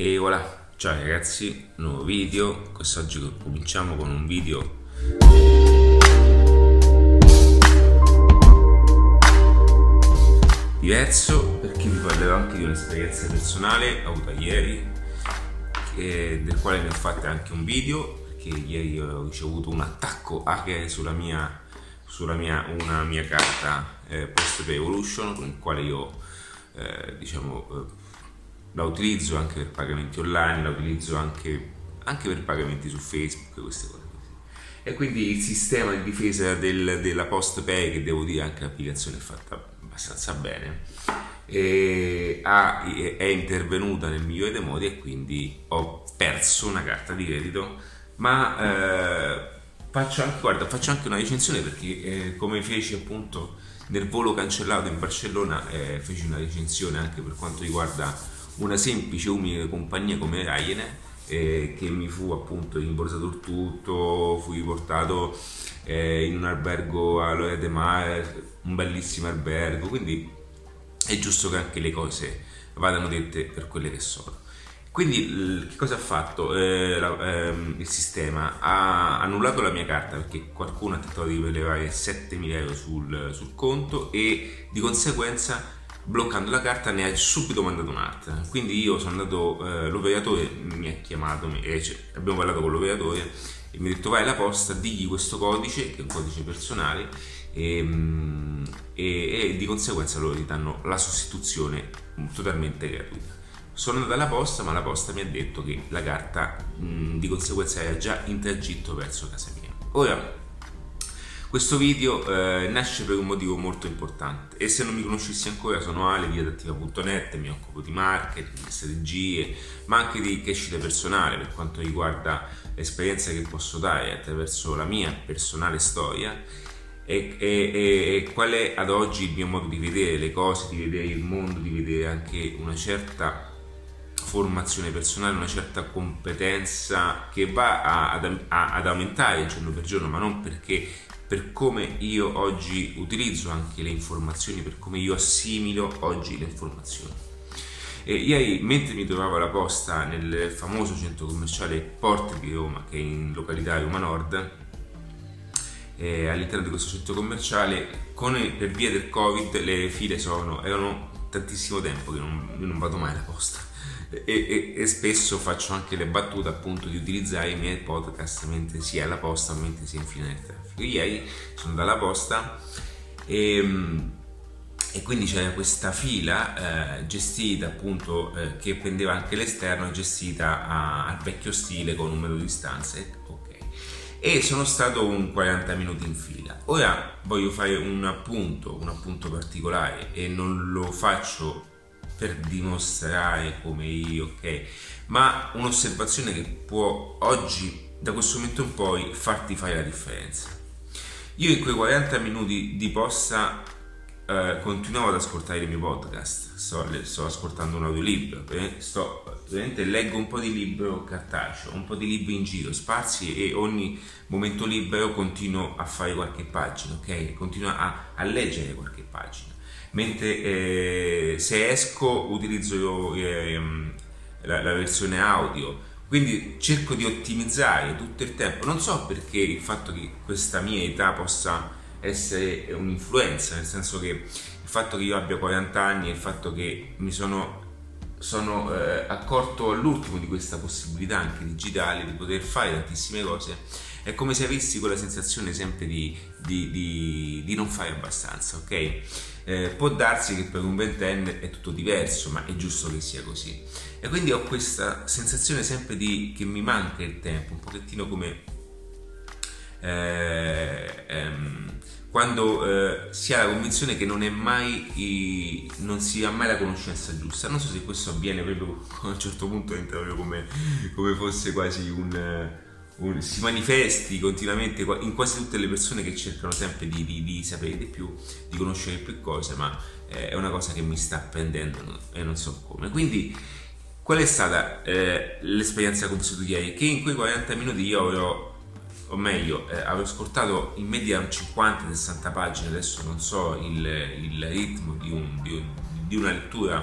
E voilà, ciao ragazzi, nuovo video. Quest'oggi cominciamo con un video diverso perché vi parlerò anche di un'esperienza personale avuta ieri del quale ne ho fatto anche un video perché ieri ho ricevuto un attacco hacker sulla mia, sulla mia una mia carta eh, Post Evolution con il quale io eh, diciamo eh, la utilizzo anche per pagamenti online, la utilizzo anche, anche per pagamenti su Facebook, queste cose. E quindi il sistema di difesa del, della post pay, che devo dire anche l'applicazione è fatta abbastanza bene, e ha, è intervenuta nel migliore dei modi e quindi ho perso una carta di credito, ma eh, faccio, anche, guarda, faccio anche una recensione perché eh, come feci appunto nel volo cancellato in Barcellona, eh, feci una recensione anche per quanto riguarda una semplice umile compagnia come Ryanair eh, che mi fu appunto rimborsato il tutto, fui portato eh, in un albergo a Loya de Mar, un bellissimo albergo, quindi è giusto che anche le cose vadano dette per quelle che sono. Quindi che cosa ha fatto eh, la, ehm, il sistema? Ha annullato la mia carta perché qualcuno ha tentato di prelevare 7.000 euro sul, sul conto e di conseguenza bloccando la carta ne ha subito mandato un'altra. Quindi io sono andato, eh, l'operatore mi ha chiamato, eh, cioè, abbiamo parlato con l'operatore e mi ha detto vai alla posta, digli questo codice, che è un codice personale, e, mm, e, e di conseguenza loro ti danno la sostituzione totalmente gratuita. Sono andato alla posta, ma la posta mi ha detto che la carta mh, mm, di conseguenza era già in tragitto verso casa mia. Ora, questo video eh, nasce per un motivo molto importante. E se non mi conoscessi ancora sono Ale di adattiva.net, mi occupo di marketing, di strategie, ma anche di crescita personale per quanto riguarda l'esperienza che posso dare attraverso la mia personale storia. E, e, e, qual è ad oggi il mio modo di vedere le cose, di vedere il mondo, di vedere anche una certa formazione personale, una certa competenza che va a, ad, a, ad aumentare giorno per giorno, ma non perché per come io oggi utilizzo anche le informazioni, per come io assimilo oggi le informazioni. E ieri, mentre mi trovavo alla posta nel famoso centro commerciale Porte di Roma, che è in località Roma Nord, eh, all'interno di questo centro commerciale, con, per via del Covid, le file sono, erano tantissimo tempo che non, non vado mai alla posta e, e, e, spesso faccio anche le battute appunto di utilizzare i miei podcast mentre sia alla posta mentre sia in fine del traffico. Ieri sono dalla posta e, ehm, e quindi c'era questa fila eh, gestita appunto eh, che prendeva anche l'esterno gestita a, al vecchio stile con numero di stanze ok e sono stato un 40 minuti in fila ora voglio fare un appunto un appunto particolare e non lo faccio per dimostrare come io, ok? Ma un'osservazione che può oggi, da questo momento in poi, farti fare la differenza. Io in quei 40 minuti di posta eh, continuavo ad ascoltare i miei podcast, sto, sto ascoltando un audiolibro, sto, veramente leggo un po' di libro cartaceo, un po' di libri in giro, sparsi e ogni momento libero continuo a fare qualche pagina, ok? Continuo a, a leggere qualche pagina mentre eh, se esco utilizzo eh, la, la, versione audio quindi cerco di ottimizzare tutto il tempo non so perché il fatto che questa mia età possa essere un'influenza nel senso che il fatto che io abbia 40 anni e il fatto che mi sono, sono eh, accorto all'ultimo di questa possibilità anche digitale di poter fare tantissime cose è come se avessi quella sensazione sempre di, di, di, di non fare abbastanza, ok? Eh, può darsi che per un ventenne è tutto diverso, ma è giusto che sia così. E quindi ho questa sensazione sempre di che mi manca il tempo, un pochettino come eh, ehm, quando eh, si ha la convinzione che non mai i, non si ha mai la conoscenza giusta. Non so se questo avviene proprio a un certo punto proprio come, come fosse quasi un un, si manifesti continuamente in quasi tutte le persone che cercano sempre di, di, di sapere di più, di conoscere più cose, ma eh, è una cosa che mi sta prendendo e non so come. Quindi, qual è stata eh, l'esperienza con ieri? Che in quei 40 minuti io avrò, o meglio, eh, avrò ascoltato in media 50-60 pagine, adesso non so il, il ritmo di, un, di, di una lettura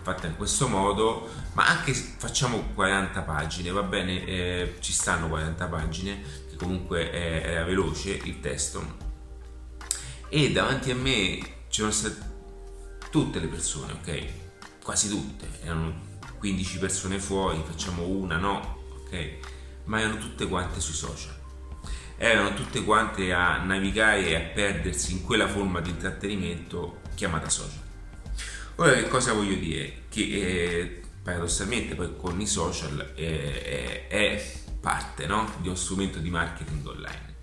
fatta in questo modo, ma anche facciamo 40 pagine, va bene, eh, ci stanno 40 pagine, che comunque era veloce il testo. E davanti a me c'erano state tutte le persone, ok? Quasi tutte, erano 15 persone fuori, facciamo una, no, ok? Ma erano tutte quante sui social. Erano tutte quante a navigare e a perdersi in quella forma di intrattenimento chiamata social. Ora che cosa voglio dire? Che eh, paradossalmente poi con i social eh, è parte no? di uno strumento di marketing online.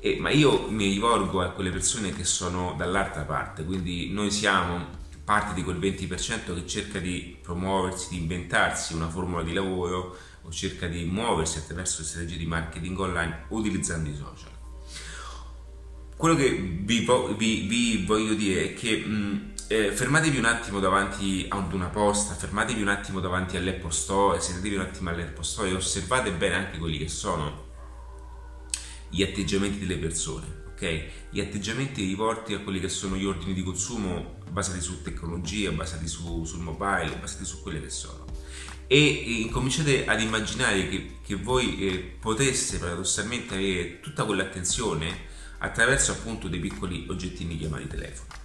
E, ma io mi rivolgo a quelle persone che sono dall'altra parte, quindi noi siamo parte di quel 20% che cerca di promuoversi, di inventarsi una formula di lavoro o cerca di muoversi attraverso strategie di marketing online utilizzando i social. Quello che vi, vi, vi voglio dire è che mh, eh, fermatevi un attimo davanti ad una posta, fermatevi un attimo davanti all'Apple Store, sedetevi un attimo all'Apple Store e osservate bene anche quelli che sono gli atteggiamenti delle persone ok? Gli atteggiamenti rivolti a quelli che sono gli ordini di consumo basati su tecnologia, basati su, sul mobile, basati su quelle che sono. E, e incominciate ad immaginare che, che voi eh, poteste paradossalmente avere tutta quell'attenzione attraverso appunto dei piccoli oggettini chiamati telefono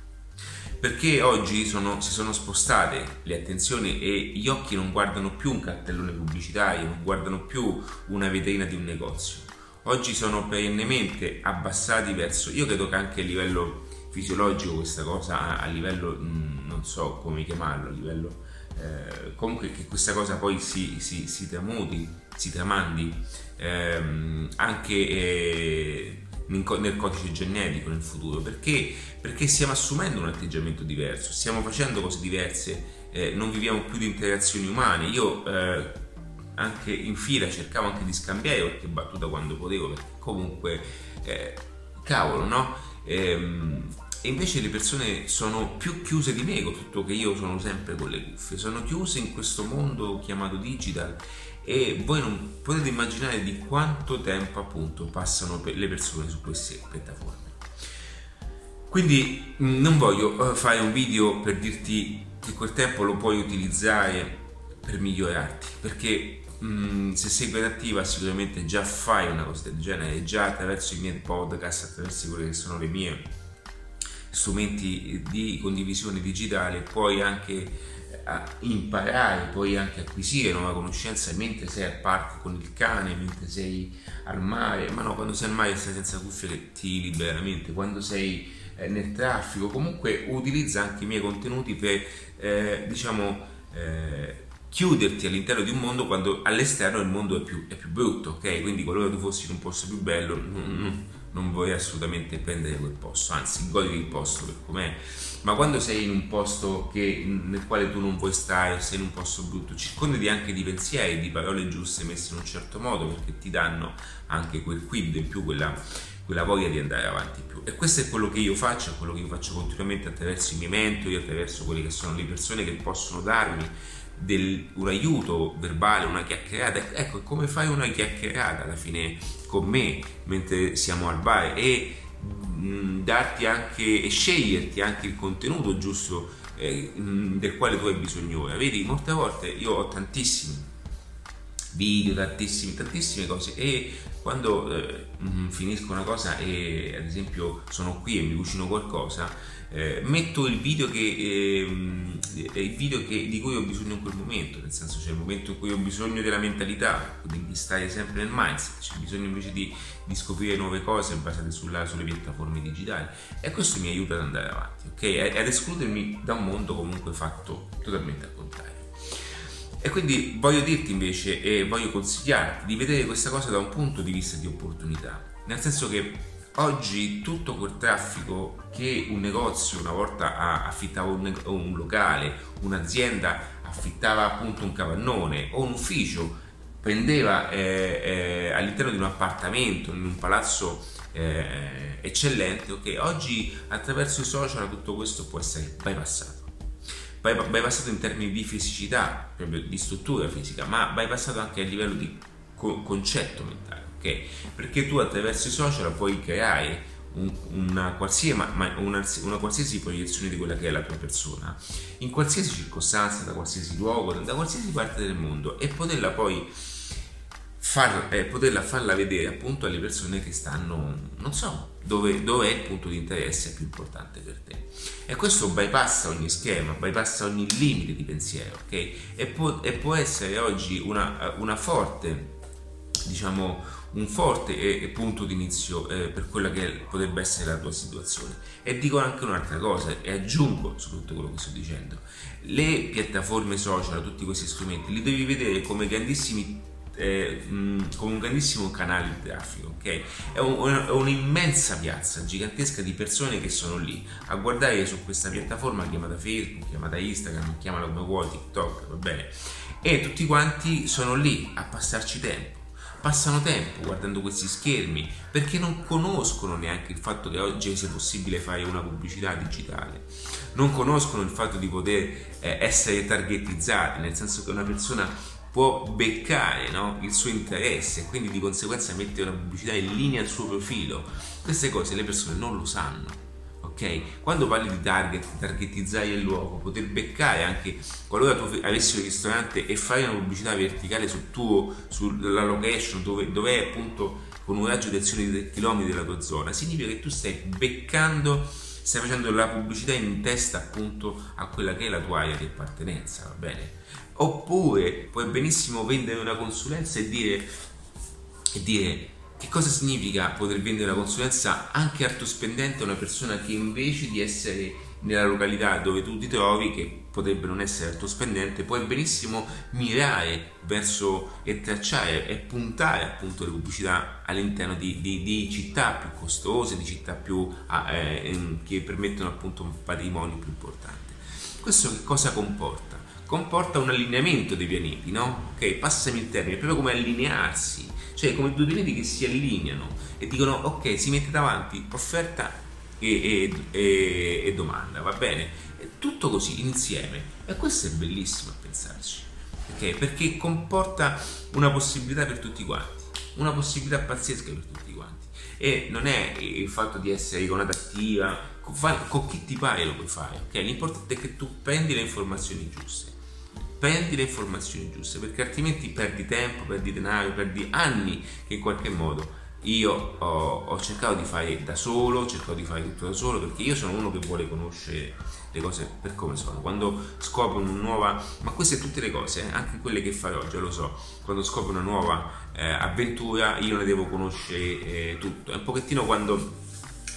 perché oggi sono, si sono spostate le attenzioni e gli occhi non guardano più un cartellone pubblicitario, non guardano più una vetrina di un negozio, oggi sono perennemente abbassati verso, io credo che anche a livello fisiologico questa cosa, a, livello, mm, non so come chiamarlo, a livello, eh, comunque che questa cosa poi si, si, si tramuti, si tramandi ehm, anche eh, nel codice genetico nel futuro, perché? Perché stiamo assumendo un atteggiamento diverso, stiamo facendo cose diverse, eh, non viviamo più di interazioni umane. Io eh, anche in fila cercavo anche di scambiare qualche battuta quando potevo perché comunque eh, cavolo no? Ehm, e invece le persone sono più chiuse di me con tutto che io sono sempre con le cuffie. Sono chiuse in questo mondo chiamato digital e voi non potete immaginare di quanto tempo appunto passano le persone su queste piattaforme. Quindi mm, non voglio eh, fare un video per dirti che quel tempo lo puoi utilizzare per migliorarti perché Mm, se sei attiva sicuramente già fai una cosa del genere, già attraverso i miei podcast, attraverso quelli che sono le mie strumenti di condivisione digitale, puoi anche eh, imparare, puoi anche acquisire nuova conoscenza mentre sei al parco con il cane, mentre sei al mare, ma no, quando sei al mare stai senza cuffie che ti liberamente, quando sei eh, nel traffico, comunque utilizza anche i miei contenuti per, eh, diciamo, eh, chiuderti all'interno di un mondo quando all'esterno il mondo è più, è più brutto, ok? Quindi qualora tu fossi in un posto più bello, non, non vuoi assolutamente prendere quel posto, anzi goditi il posto per com'è. Ma quando sei in un posto che, nel quale tu non vuoi stare, sei in un posto brutto, circondati anche di pensieri, di parole giuste messe in un certo modo perché ti danno anche quel quid in più, quella, quella voglia di andare avanti più. E questo è quello che io faccio, è quello che io faccio continuamente attraverso i miei mentori, attraverso quelle che sono le persone che possono darmi del, un aiuto verbale, una chiacchierata. Ecco, come fai una chiacchierata alla fine con me mentre siamo al bar e mh, mm, darti anche e sceglierti anche il contenuto giusto eh, mh, mm, del quale tu hai bisogno. Vedi, molte volte io ho tantissimi video, tantissime, tantissime cose e quando eh, mm, finisco una cosa e ad esempio sono qui e mi cucino qualcosa eh, metto il video, che, eh, il video che, di cui ho bisogno in quel momento, nel senso c'è il momento in cui ho bisogno della mentalità, quindi di stare sempre nel mindset, c'è bisogno invece di, di scoprire nuove cose basate sulla, sulle piattaforme digitali e questo mi aiuta ad andare avanti, ok? Ad escludermi da un mondo comunque fatto totalmente al contrario. E quindi voglio dirti invece e voglio consigliarti di vedere questa cosa da un punto di vista di opportunità, nel senso che Oggi tutto quel traffico che un negozio una volta affittava un, un locale, un'azienda affittava appunto un capannone o un ufficio, prendeva eh, eh, all'interno di un appartamento, in un palazzo eh, eccellente, ok? Oggi attraverso i social tutto questo può essere bypassato. Bypassato in termini di fisicità, proprio di struttura fisica, ma bypassato anche a livello di co- concetto mentale ok? Perché tu attraverso i social puoi creare un, una, qualsiasi, una, una, qualsiasi proiezione di quella che è la tua persona, in qualsiasi circostanza, da qualsiasi luogo, da qualsiasi parte del mondo e poterla poi far, eh, poterla farla vedere appunto alle persone che stanno, non so, dove, dove, è il punto di interesse più importante per te. E questo bypassa ogni schema, bypassa ogni limite di pensiero, ok? E può, e può essere oggi una, una forte, diciamo, un forte eh, punto di inizio eh, per quella che potrebbe essere la tua situazione. E dico anche un'altra cosa, e aggiungo su tutto quello che sto dicendo. Le piattaforme social, tutti questi strumenti, li devi vedere come grandissimi eh, come un grandissimo canale di traffico, ok? È, un, è, un'immensa piazza gigantesca di persone che sono lì a guardare su questa piattaforma chiamata Facebook, chiamata Instagram, chiamala come vuoi, TikTok, va bene? E tutti quanti sono lì a passarci tempo. Passano tempo guardando questi schermi perché non conoscono neanche il fatto che oggi sia possibile fare una pubblicità digitale, non conoscono il fatto di poter eh, essere targetizzati, nel senso che una persona può beccare no? il suo interesse e quindi di conseguenza mettere una pubblicità in linea al suo profilo. Queste cose le persone non lo sanno. Ok? Quando parli di target, targetizzare il luogo, poter beccare anche qualora tu avessi un ristorante e fare una pubblicità verticale sul tuo, sulla location dove, dove è appunto con un raggio di azione di 3 km della tua zona, significa che tu stai beccando, stai facendo la pubblicità in testa appunto a quella che è la tua area di appartenenza, va bene? Oppure puoi benissimo vendere una consulenza e dire, e dire che cosa significa poter vendere una consulenza anche alto spendente a una persona che invece di essere nella località dove tu ti trovi, che potrebbe non essere alto spendente, puoi benissimo mirare verso e tracciare e puntare appunto le pubblicità all'interno di, di, di città più costose, di città più, eh, che permettono appunto un patrimonio più importante. Questo che cosa comporta? comporta un allineamento dei pianeti, no? Ok, passami il termine, proprio come allinearsi, cioè come due pianeti che si allineano e dicono ok, si mette davanti offerta e, e, e, e domanda, va bene? Tutto così insieme e questo è bellissimo a pensarci, ok? Perché comporta una possibilità per tutti quanti, una possibilità pazzesca per tutti quanti e non è il fatto di essere iconata attiva, con chi ti pare lo puoi fare, ok? L'importante è che tu prendi le informazioni giuste prendi le informazioni giuste perché altrimenti perdi tempo, perdi denaro, perdi anni che in qualche modo io ho, ho, cercato di fare da solo, ho cercato di fare tutto da solo perché io sono uno che vuole conoscere le cose per come sono. Quando scopro una nuova, ma queste tutte le cose, eh, anche quelle che farò, già lo so, quando scopro una nuova eh, avventura io ne devo conoscere eh, tutto. È un pochettino quando,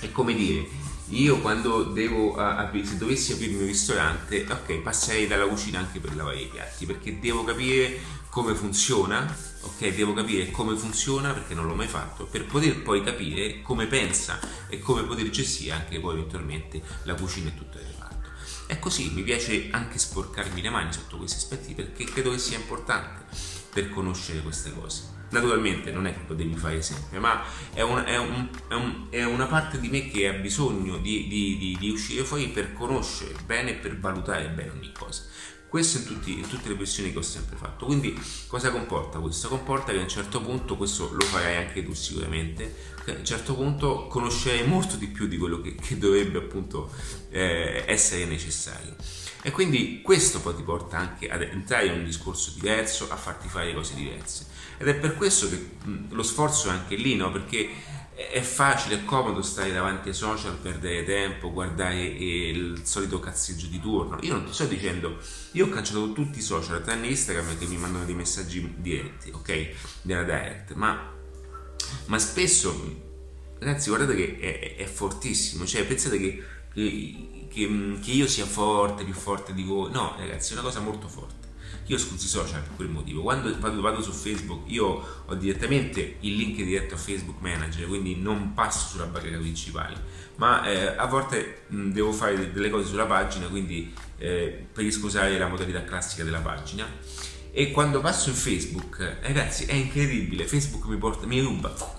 è come dire, io quando devo aprire, se dovessi aprirmi un ristorante, ok, passerei dalla cucina anche per lavare i piatti, perché devo capire come funziona, ok, devo capire come funziona perché non l'ho mai fatto, per poter poi capire come pensa e come poter gestire anche poi eventualmente la cucina e tutto il reparto. È così, mi piace anche sporcarmi le mani sotto questi aspetti perché credo che sia importante per conoscere queste cose. Naturalmente non è che lo devi fare sempre, ma è, un, è, un, è, un, è una parte di me che ha bisogno di, di, di, di, uscire fuori per conoscere bene e per valutare bene ogni cosa. Questo in, tutti, in, tutte le questioni che ho sempre fatto. Quindi cosa comporta questo? Comporta che a un certo punto, questo lo farai anche tu sicuramente, a un certo punto conoscerai molto di più di quello che, che dovrebbe appunto eh, essere necessario. E quindi questo poi ti porta anche ad entrare in un discorso diverso, a farti fare cose diverse. Ed è per questo che lo sforzo è anche lì, no? Perché è facile, è comodo stare davanti ai social, perdere tempo, guardare il solito cazzeggio di turno. Io non ti sto dicendo, io ho cancellato tutti i social, tranne Instagram che mi mandano dei messaggi diretti, ok? Nella direct, ma, ma spesso, ragazzi, guardate che è, è fortissimo, cioè pensate che, che che, io sia forte, più forte di voi. No, ragazzi, è una cosa molto forte. Io scusi social per quel motivo. Quando vado, vado, su Facebook, io ho direttamente il link diretto a Facebook Manager, quindi non passo sulla barriera principale. Ma eh, a volte mh, devo fare delle cose sulla pagina, quindi eh, per scusare la modalità classica della pagina. E quando passo in Facebook, ragazzi, è incredibile. Facebook mi, porta, mi ruba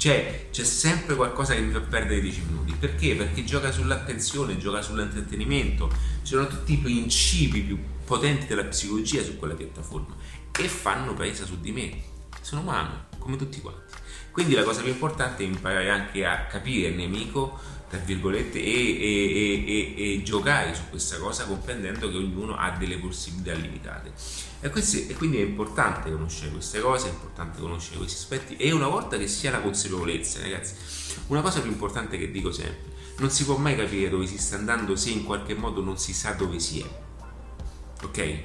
cioè, c'è sempre qualcosa che mi fa perdere 10 minuti. Perché? Perché gioca sull'attenzione, gioca sull'intrattenimento. Ci sono tutti i principi più potenti della psicologia su quella piattaforma e fanno presa su di me. sono umano, come tutti quanti. Quindi la cosa più importante è imparare anche a capire il nemico, tra virgolette, e, e, e, e giocare su questa cosa comprendendo che ognuno ha delle possibilità limitate. Questi, e, quindi è importante conoscere queste cose, è importante conoscere questi aspetti e una volta che si ha la consapevolezza, ragazzi, una cosa più importante che dico sempre, non si può mai capire dove si sta andando se in qualche modo non si sa dove si è. Ok?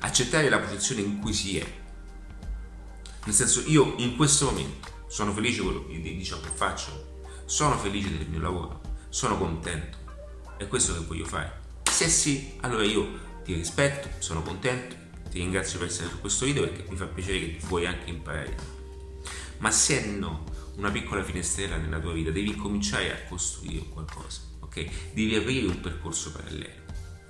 Accettare la posizione in cui si è. Nel senso, io in questo momento sono felice di ciò che faccio, sono felice del mio lavoro, sono contento. È questo che voglio fare. Se sì, allora io ti rispetto, sono contento, ti ringrazio per essere su questo video perché mi fa piacere che vuoi anche imparare. Ma se no, una piccola finestrella nella tua vita, devi cominciare a costruire qualcosa, ok? Devi aprire un percorso parallelo.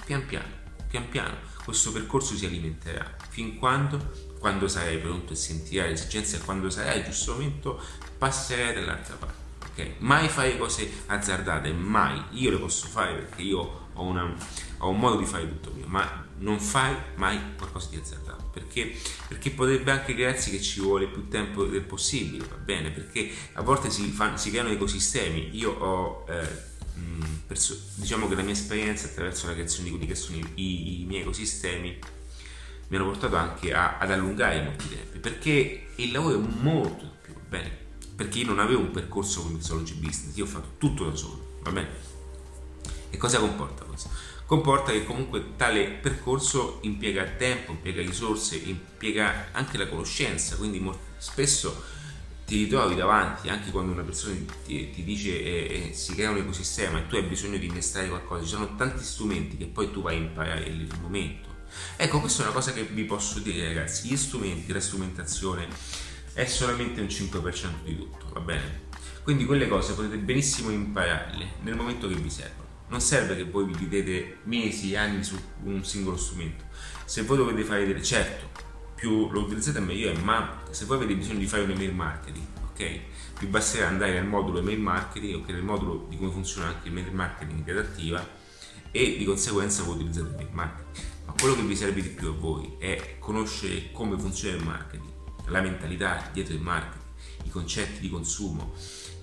Pian piano, pian piano, questo percorso si alimenterà fin quando quando sarai pronto e sentirai l'esigenza e quando sarai il giusto momento passerai dall'altra parte. Ok? Mai fare cose azzardate, mai. Io le posso fare perché io ho, una, ho un modo di fare tutto mio, ma non fai mai qualcosa di azzardato perché, perché potrebbe anche crearsi che ci vuole più tempo del possibile, va bene? Perché a volte si, fanno, si creano ecosistemi. Io ho. Eh, perso- diciamo che la mia esperienza attraverso la creazione di quelli che sono i, i, miei ecosistemi mi hanno portato anche a, ad allungare molti tempi perché il lavoro è molto più, bene? Perché io non avevo un percorso come Mixology Business, io ho fatto tutto da solo, va bene? E cosa comporta questo? comporta che comunque tale percorso impiega tempo, impiega risorse, impiega anche la conoscenza, quindi spesso ti ritrovi davanti anche quando una persona ti, ti dice eh, eh, si crea un ecosistema e tu hai bisogno di innestare qualcosa, ci sono tanti strumenti che poi tu vai a imparare nel momento. Ecco, questa è una cosa che vi posso dire ragazzi, gli strumenti, la strumentazione è solamente un 5% di tutto, va bene? Quindi quelle cose potete benissimo impararle nel momento che vi servono non serve che voi vi chiudete mesi anni su un singolo strumento. Se voi dovete fare delle, certo, più lo utilizzate meglio è, ma se voi avete bisogno di fare un email marketing, ok? Vi basterà andare nel modulo email marketing, ok? Nel modulo di come funziona anche il email marketing che attiva e di conseguenza voi utilizzate il email marketing. Ma quello che vi serve di più a voi è conoscere come funziona il marketing, la mentalità dietro il marketing, i concetti di consumo,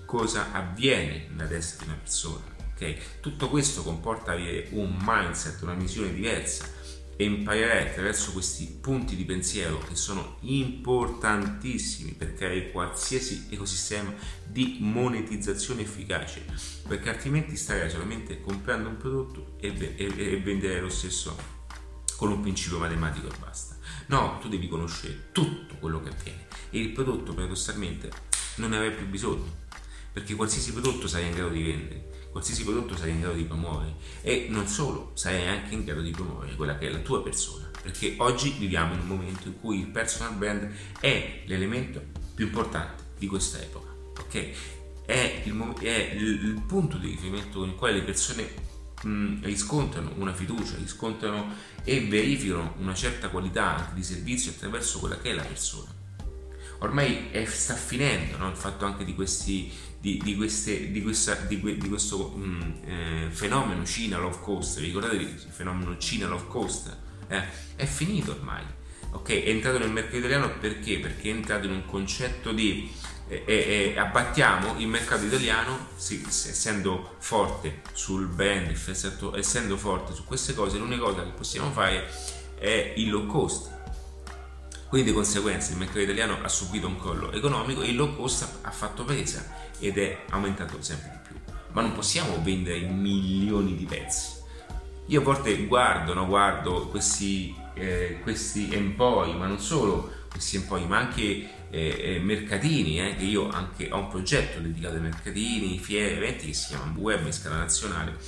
cosa avviene nella testa di una persona ok? Tutto questo comporta avere un mindset, una visione diversa e imparare attraverso questi punti di pensiero che sono importantissimi per creare qualsiasi ecosistema di monetizzazione efficace, perché altrimenti starai solamente comprando un prodotto e vendere lo stesso con un principio matematico e basta. No, tu devi conoscere tutto quello che avviene e il prodotto paradossalmente non ne avrai più bisogno, perché qualsiasi prodotto sarai in grado di vendere qualsiasi prodotto sarai in grado di promuovere e non solo, sarai anche in grado di promuovere quella che è la tua persona. Perché oggi viviamo in un momento in cui il personal brand è l'elemento più importante di questa epoca, ok? È il, è il punto di riferimento con il quale le persone mh, riscontrano una fiducia, riscontrano e verificano una certa qualità di servizio attraverso quella che è la persona. Ormai è, sta finendo no? il fatto anche di questi di, di, queste, di, questa, di questo mh, mm, eh, fenomeno Cina Love Coast, ricordate il fenomeno Cina Love Coast? Eh, è finito ormai, ok? È entrato nel mercato italiano perché? Perché è entrato in un concetto di eh, eh, abbattiamo il mercato italiano, sì, essendo forte sul brand, essendo forte su queste cose, l'unica cosa che possiamo fare è il low cost quindi di conseguenza il mercato italiano ha subito un collo economico e il low cost ha fatto presa ed è aumentato sempre di più. Ma non possiamo vendere milioni di pezzi. Io a volte guardo, no, guardo questi, eh, questi empoi, ma non solo questi empoi, ma anche eh, eh, mercatini, eh, che io anche ho un progetto dedicato ai mercatini, fiere, eventi che si chiama Web in scala nazionale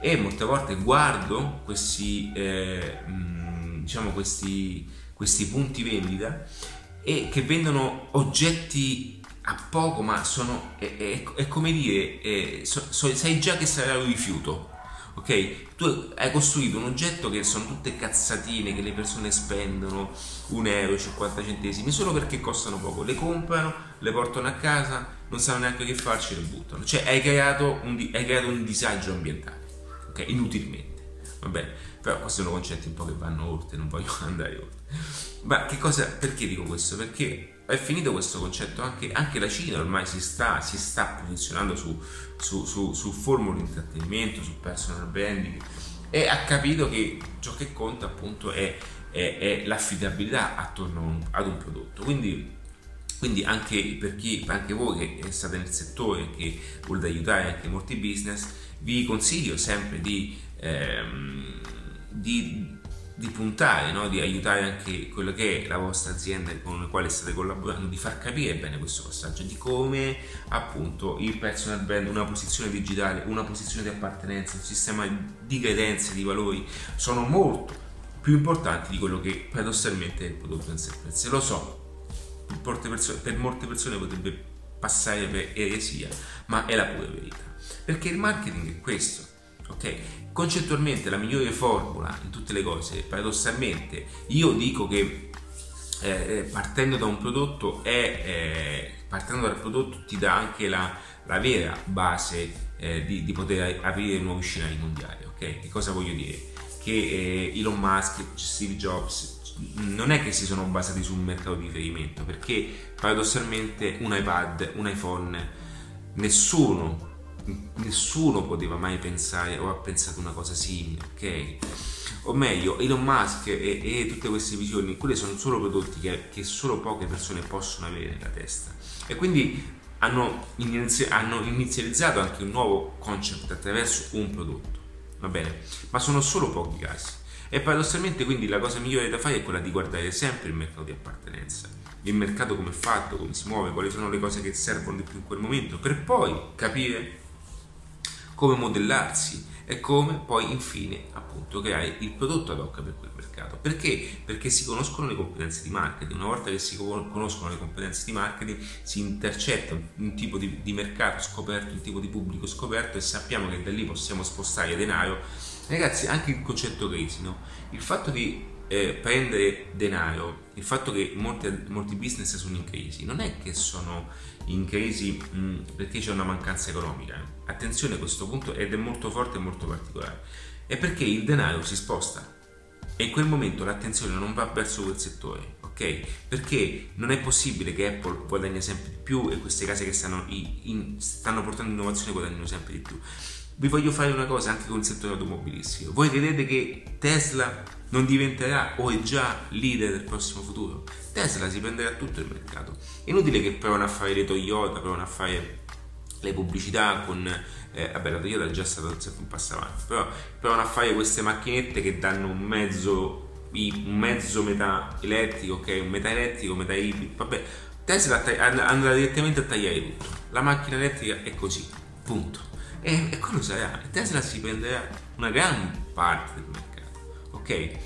e molte volte guardo questi, eh, mh, diciamo questi questi punti vendita e che vendono oggetti a poco, ma sono, è, è, è come dire, è, so, so, sai già che sarà un rifiuto. Ok? Tu hai costruito un oggetto che sono tutte cazzatine che le persone spendono un euro, 50 centesimi solo perché costano poco. Le comprano, le portano a casa, non sanno neanche che farci, le buttano. Cioè hai creato un, hai creato un disagio ambientale, ok? Inutilmente. Va bene, però questi sono concetti un po' che vanno oltre, non voglio andare oltre. Ma che cosa, perché dico questo? Perché è finito questo concetto anche, anche la Cina ormai si sta, si sta posizionando su, su, su, su formule di intrattenimento, su personal branding e ha capito che ciò che conta appunto è, è, è l'affidabilità attorno ad un prodotto. Quindi quindi anche per chi, anche voi che state nel settore che volete aiutare anche molti business, vi consiglio sempre di, ehm, di, di puntare, no? di aiutare anche quello che è la vostra azienda con la quale state collaborando, di far capire bene questo passaggio, di come appunto il personal brand, una posizione digitale, una posizione di appartenenza, un sistema di credenze, di valori sono molto più importanti di quello che paradossalmente è il prodotto in sé. Lo so, per molte persone potrebbe passare per eresia, ma è la pura verità. Perché il marketing è questo, ok? Concettualmente la migliore formula in tutte le cose, paradossalmente, io dico che eh, partendo da un prodotto è, eh, partendo dal prodotto ti dà anche la, la vera base eh, di, di, poter aprire nuovi scenari mondiali, ok? Che cosa voglio dire? Che eh, Elon Musk, Steve Jobs, non è che si sono basati su un mercato di riferimento, perché paradossalmente un iPad, un iPhone, nessuno, nessuno poteva mai pensare o ha pensato una cosa simile, ok? O meglio, Elon Musk e, e tutte queste visioni, quelle sono solo prodotti che, che, solo poche persone possono avere nella testa. E quindi hanno, inizi- hanno inizializzato anche un nuovo concept attraverso un prodotto, va bene? Ma sono solo pochi casi. E paradossalmente quindi la cosa migliore da fare è quella di guardare sempre il mercato di appartenenza, il mercato come è fatto, come si muove, quali sono le cose che servono di più in quel momento, per poi capire come modellarsi e come poi infine appunto creare il prodotto ad hoc per quel mercato. Perché? Perché si conoscono le competenze di marketing, una volta che si conoscono le competenze di marketing si intercetta un tipo di, di mercato scoperto, un tipo di pubblico scoperto e sappiamo che da lì possiamo spostare denaro Ragazzi, anche il concetto crisi, no? il fatto di eh, prendere denaro, il fatto che molti, molti, business sono in crisi, non è che sono in crisi mh, mm, perché c'è una mancanza economica. Attenzione a questo punto ed è molto forte e molto particolare. È perché il denaro si sposta e in quel momento l'attenzione non va verso quel settore, ok? Perché non è possibile che Apple guadagni sempre di più e queste case che stanno, in, stanno portando innovazione guadagnino sempre di più vi voglio fare una cosa anche con il settore automobilistico. Voi credete che Tesla non diventerà o è già leader del prossimo futuro? Tesla si prenderà tutto il mercato. È inutile che provano a fare le Toyota, provano a fare le pubblicità con eh, vabbè la Toyota è già stato un passo avanti però provano a fare queste macchinette che danno un mezzo un mezzo metà elettrico ok un metà elettrico metà ibrido vabbè Tesla andrà direttamente a tagliare tutto la macchina elettrica è così punto e, e quello sarà. Tesla si prenderà una gran parte del mercato, ok?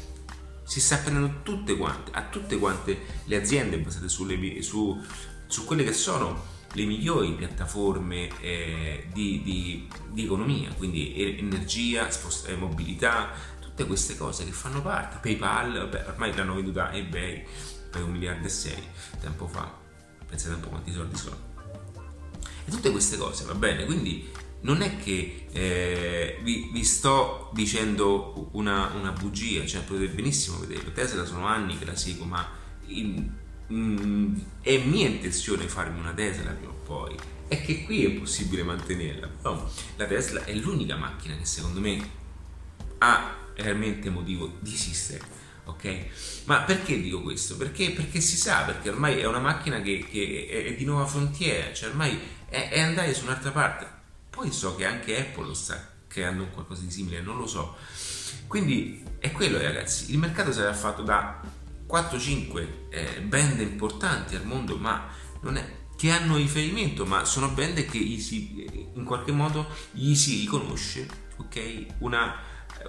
Si sta prendendo tutte quante, a tutte quante le aziende basate sulle, su, su quelle che sono le migliori piattaforme eh, di, di, di, economia, quindi energia, spost- eh, mobilità, tutte queste cose che fanno parte. PayPal, beh, ormai l'hanno venduta eBay per un miliardo e sei tempo fa, pensate un po' quanti soldi sono. E tutte queste cose, va bene? Quindi non è che eh, vi, vi, sto dicendo una, una, bugia, cioè potete benissimo vederlo. Tesla sono anni che la seguo, ma in, in, è mia intenzione farmi una Tesla prima o poi. È che qui è possibile mantenerla. Però la Tesla è l'unica macchina che secondo me ha realmente motivo di esistere. Ok? Ma perché dico questo? Perché, perché si sa, perché ormai è una macchina che, che è di nuova frontiera, cioè ormai è, è andare su un'altra parte poi so che anche Apple lo sta creando qualcosa di simile, non lo so. Quindi è quello ragazzi, il mercato sarà fatto da 4-5 eh, brand importanti al mondo, ma non è, che hanno riferimento, ma sono brand che si, in qualche modo gli si riconosce okay, una,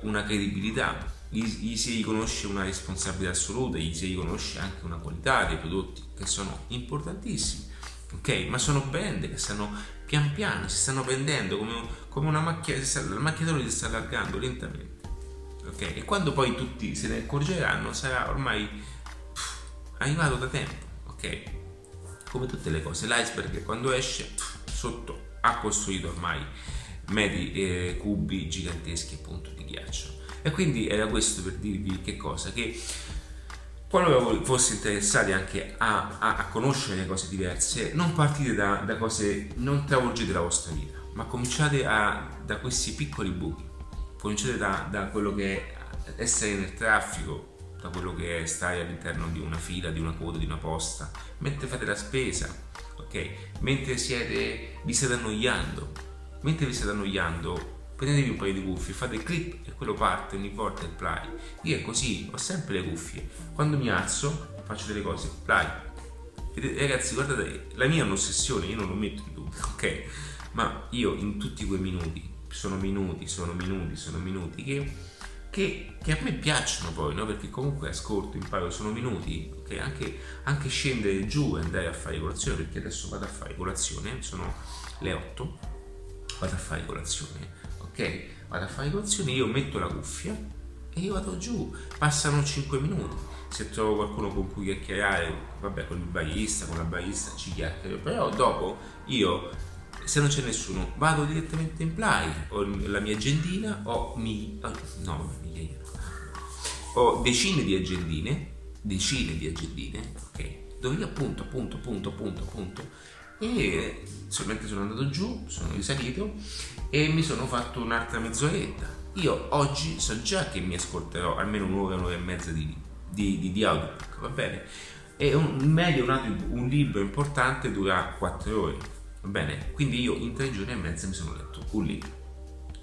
una credibilità, gli, gli, si riconosce una responsabilità assoluta, gli si riconosce anche una qualità dei prodotti che sono importantissimi, ok? Ma sono brand che stanno pian piano si stanno prendendo come, come una macchia, la macchia si sta allargando lentamente. Ok? E quando poi tutti se ne accorgeranno sarà ormai pff, arrivato da tempo. Ok? Come tutte le cose, l'iceberg quando esce pff, sotto ha costruito ormai medi eh, cubi giganteschi appunto di ghiaccio. E quindi era questo per dirvi che cosa? Che qualora foste interessati anche a, a, a, conoscere cose diverse, non partite da, da, cose, non travolgete la vostra vita, ma cominciate a, da questi piccoli buchi, cominciate da, da quello che è essere nel traffico, da quello che è stare all'interno di una fila, di una coda, di una posta, mentre fate la spesa, ok? Mentre siete, vi state annoiando, mentre vi state annoiando, prendetevi un paio di cuffie, fate clip e quello parte ogni volta il play. Io è così, ho sempre le cuffie. Quando mi alzo, faccio delle cose, play. Vedete, ragazzi, guardate, la mia è un'ossessione, io non lo metto in dubbio, ok? Ma io in tutti quei minuti, sono minuti, sono minuti, sono minuti che che, che, a me piacciono poi, no? perché comunque ascolto, imparo, sono minuti, okay? anche, anche, scendere giù e andare a fare colazione, perché adesso vado a fare colazione, sono le 8, vado a fare colazione, ok? Vado a fare colazione, io metto la cuffia e io vado giù, passano 5 minuti, se trovo qualcuno con cui chiacchierare, vabbè con il barista, con la barista ci chiacchiero, però dopo io se non c'è nessuno vado direttamente in play. Ho la mia agendina ho mi, no migliaia ho decine di agendine decine di agendine ok. Dove io appunto appunto appunto appunto appunto e solamente sono andato giù sono risalito e mi sono fatto un'altra mezz'oretta io oggi so già che mi ascolterò almeno un'ora un'ora e mezza di, di, di, di audiobook va bene e un medio un, un libro importante dura 4 ore Va bene? Quindi io in tre giorni e mezzo mi sono letto un libro.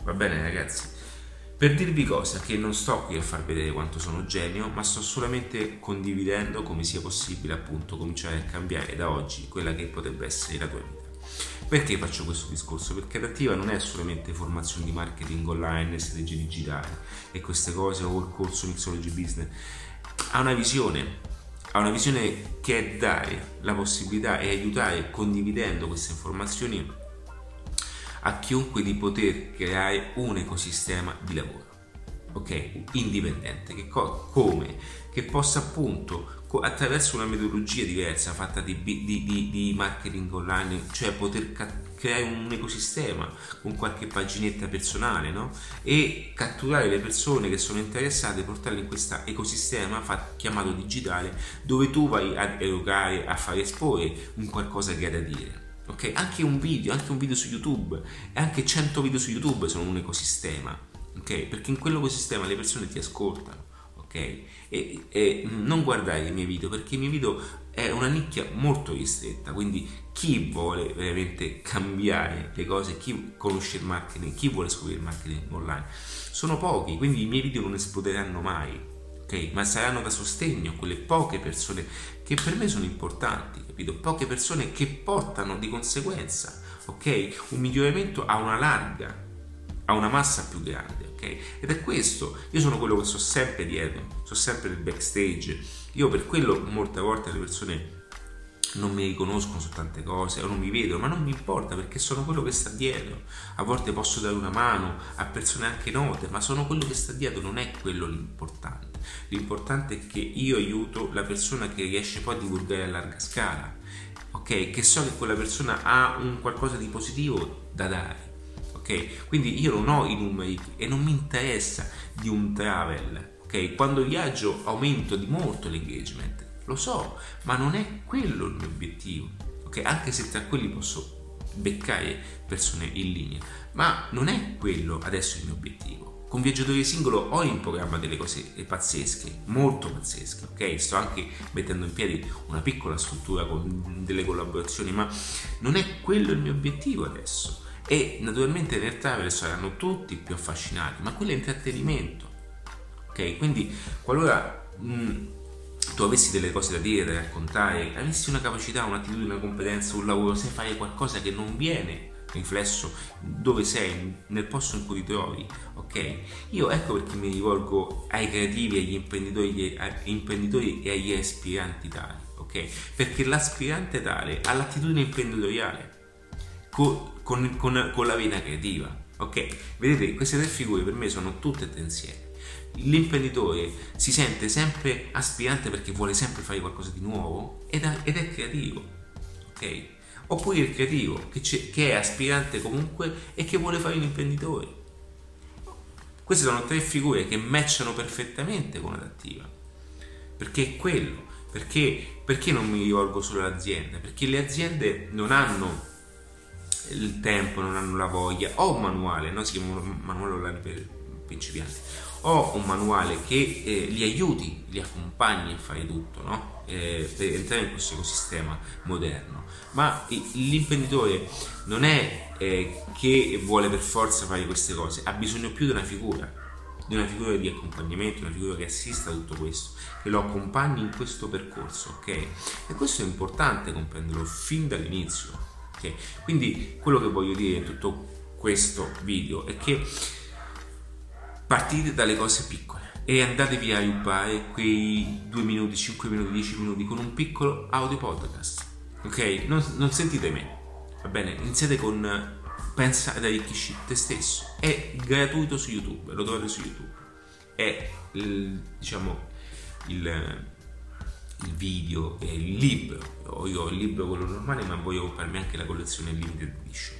Va bene ragazzi? Per dirvi cosa, che non sto qui a far vedere quanto sono genio, ma sto solamente condividendo come sia possibile appunto cominciare a cambiare da oggi quella che potrebbe essere la tua vita. Perché faccio questo discorso? Perché Adattiva non è solamente formazione di marketing online, strategie digitali e queste cose o il corso Mixology Business, ha una visione ha una visione che è dare la possibilità e aiutare condividendo queste informazioni a chiunque di poter creare un ecosistema di lavoro ok indipendente che co- come che possa appunto attraverso una metodologia diversa fatta di, di, di, di marketing online, cioè poter ca- creare un ecosistema con qualche paginetta personale no? e catturare le persone che sono interessate, portarle in questo ecosistema fatto, chiamato digitale dove tu vai ad erogare, a fare esporre un qualcosa che hai da dire. Okay? Anche un video, anche un video su YouTube e anche 100 video su YouTube sono un ecosistema, okay? perché in quell'ecosistema le persone ti ascoltano ok? E, e, non guardare i miei video perché i miei video è una nicchia molto ristretta, quindi chi vuole veramente cambiare le cose, chi conosce il marketing, chi vuole scoprire il marketing online, sono pochi, quindi i miei video non esploderanno mai, ok? Ma saranno da sostegno quelle poche persone che per me sono importanti, capito? Poche persone che portano di conseguenza, ok? Un miglioramento a una larga, a una massa più grande ok? Ed è questo, io sono quello che sto sempre dietro, sto sempre nel backstage, io per quello molte volte le persone non mi riconoscono su tante cose o non mi vedono, ma non mi importa perché sono quello che sta dietro. A volte posso dare una mano a persone anche note, ma sono quello che sta dietro, non è quello l'importante. L'importante è che io aiuto la persona che riesce poi a divulgare a larga scala, ok? Che so che quella persona ha un qualcosa di positivo da dare ok? Quindi io non ho i numeri e non mi interessa di un travel, ok? Quando viaggio aumento di molto l'engagement, lo so, ma non è quello il mio obiettivo, ok? Anche se tra quelli posso beccare persone in linea, ma non è quello adesso il mio obiettivo. Con Viaggiatore Singolo ho in programma delle cose pazzesche, molto pazzesche, ok? Sto anche mettendo in piedi una piccola struttura con delle collaborazioni, ma non è quello il mio obiettivo adesso e naturalmente nel travel saranno tutti più affascinati, ma quello è intrattenimento. Ok? Quindi qualora mh, mm, tu avessi delle cose da dire, da raccontare, avessi una capacità, un'attitudine, una competenza, un lavoro, sai fare qualcosa che non viene riflesso dove sei, nel posto in cui ti trovi, ok? Io ecco perché mi rivolgo ai creativi, agli imprenditori, agli imprenditori e agli aspiranti tali, ok? Perché l'aspirante tale ha l'attitudine imprenditoriale, con, con, con, la vena creativa. Ok? Vedete, queste tre figure per me sono tutte tensiere. L'imprenditore si sente sempre aspirante perché vuole sempre fare qualcosa di nuovo ed è creativo. Ok? Oppure il creativo che, che, è aspirante comunque e che vuole fare l'imprenditore. Queste sono tre figure che matchano perfettamente con l'adattiva. perché è quello. Perché, perché non mi rivolgo solo alle aziende? Perché le aziende non hanno il tempo, non hanno la voglia. Ho un manuale, no? si chiama manuale online per principianti. Ho un manuale che eh, li aiuti, li accompagni a fare tutto, no? eh, per entrare in questo ecosistema moderno. Ma l'imprenditore non è eh, che vuole per forza fare queste cose, ha bisogno più di una figura, di una figura di accompagnamento, una figura che assista a tutto questo, che lo accompagni in questo percorso, ok? E questo è importante comprenderlo fin dall'inizio, ok? Quindi quello che voglio dire in tutto questo video è che partite dalle cose piccole e andatevi a aiutare quei 2 minuti, 5 minuti, 10 minuti con un piccolo audio podcast. Ok? Non, non sentite me, va bene? Iniziate con Pensa ad arricchisci te stesso. È gratuito su YouTube, lo trovate su YouTube. È il, diciamo il, il video, è il libro. Io ho il libro quello normale, ma voglio comprarmi anche la collezione limited edition.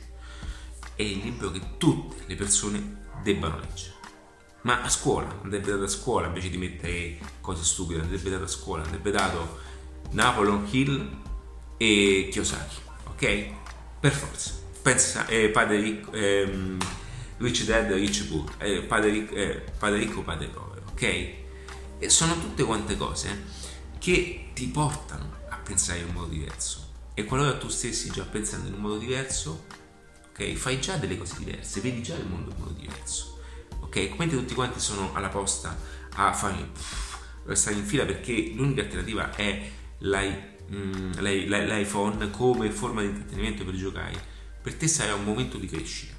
È il libro che tutte le persone debbano leggere ma a scuola, andrebbe dato a scuola invece di mettere cose stupide, andrebbe dato a scuola, andrebbe dato Napoleon Hill e Kiyosaki, ok? Per forza. Pensa, eh, padre ricco, ehm, rich dad, rich poor, eh, padre, ricco, eh, padre ricco, padre povero, ok? E sono tutte quante cose che ti portano a pensare in un modo diverso. E qualora tu stessi già pensando in un modo diverso, ok? Fai già delle cose diverse, vedi già il mondo in un modo diverso ok? Mentre tutti quanti sono alla posta a fare stare in fila perché l'unica alternativa è mm, l'iPhone come forma di intrattenimento per giocare, per te sarà un momento di crescita.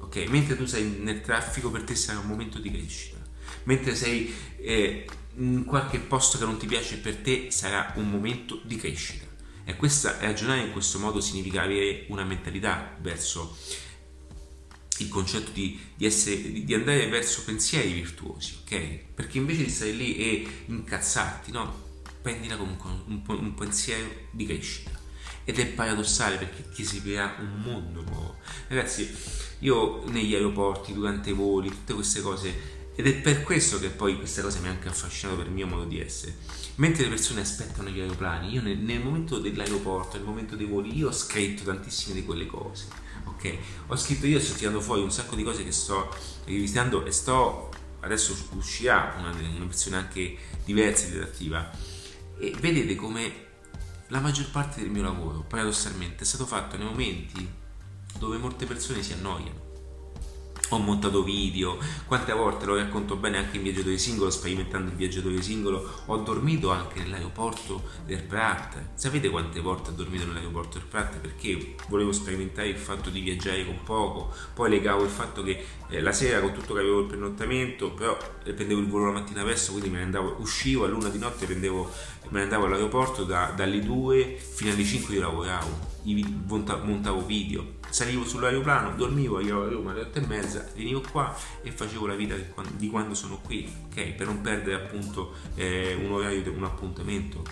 Ok? Mentre tu sei nel traffico, per te sarà un momento di crescita. Mentre sei eh, in qualche posto che non ti piace, per te sarà un momento di crescita. E questa ragionare in questo modo significa avere una mentalità verso il concetto di, di, essere, di, andare verso pensieri virtuosi, ok? Perché invece di stare lì e incazzarti, no? Prendila comunque un, un, pensiero di crescita. Ed è paradossale perché ti si crea un mondo nuovo. Ragazzi, io negli aeroporti, durante i voli, tutte queste cose, ed è per questo che poi questa cosa mi ha anche affascinato per il mio modo di essere. Mentre le persone aspettano gli aeroplani, io nel, nel momento dell'aeroporto, nel momento dei voli, io ho scritto tantissime di quelle cose ok? Ho scritto io, sto tirando fuori un sacco di cose che sto rivisitando e sto adesso uscirà una, una versione anche diversa di redattiva e vedete come la maggior parte del mio lavoro paradossalmente è stato fatto nei momenti dove molte persone si annoiano ho montato video, quante volte lo racconto bene anche in viaggiatore singolo, sperimentando il viaggiatore singolo, ho dormito anche nell'aeroporto del Prat. Sapete quante volte ho dormito nell'aeroporto del Prat? Perché volevo sperimentare il fatto di viaggiare con poco, poi legavo il fatto che eh, la sera con tutto che avevo il prenottamento, però eh, prendevo il volo la mattina presto, quindi me ne andavo, uscivo a luna di notte, prendevo, me ne andavo all'aeroporto, da, dalle 2 fino alle 5 io lavoravo, montavo video salivo sull'aeroplano, dormivo, arrivavo a Roma alle 8 e mezza, venivo qua e facevo la vita di quando sono qui, ok? Per non perdere appunto eh, un orario, un appuntamento.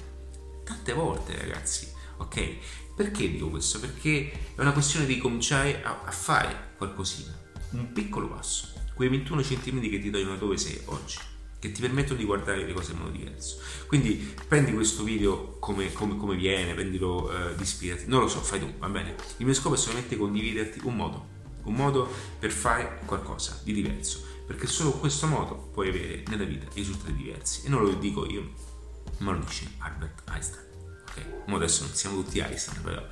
Tante volte ragazzi, ok? Perché dico questo? Perché è una questione di cominciare a, a fare qualcosina, un piccolo passo, quei 21 cm che ti togliono dove sei oggi che ti permettono di guardare le cose in modo diverso. Quindi prendi questo video come, come, come viene, prendilo uh, di ispirazione, non lo so, fai tu, va bene. Il mio scopo è solamente condividerti un modo, un modo per fare qualcosa di diverso, perché solo in questo modo puoi avere nella vita risultati diversi. E non lo dico io, ma lo dice Albert Einstein. Ok, Mo adesso non siamo tutti Einstein, però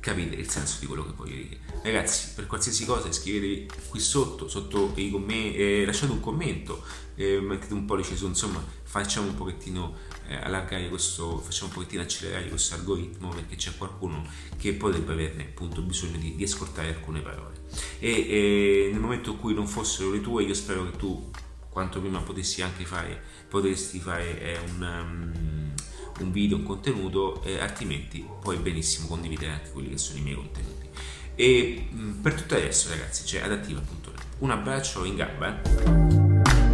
capite il senso di quello che voglio dire. Ragazzi, per qualsiasi cosa scrivetevi qui sotto, sotto i commenti, eh, lasciate un commento, eh, mettete un pollice su, insomma, facciamo un pochettino eh, allargare questo, facciamo un pochettino accelerare questo algoritmo perché c'è qualcuno che potrebbe averne appunto bisogno di, di ascoltare alcune parole. E, e nel momento in cui non fossero le tue, io spero che tu quanto prima potessi anche fare, potresti fare eh, un... Um, un video, un contenuto, eh, altrimenti puoi benissimo condividere anche quelli che sono i miei contenuti. E mh, per tutto adesso ragazzi c'è adattiva.net. Un abbraccio in gamba. Eh?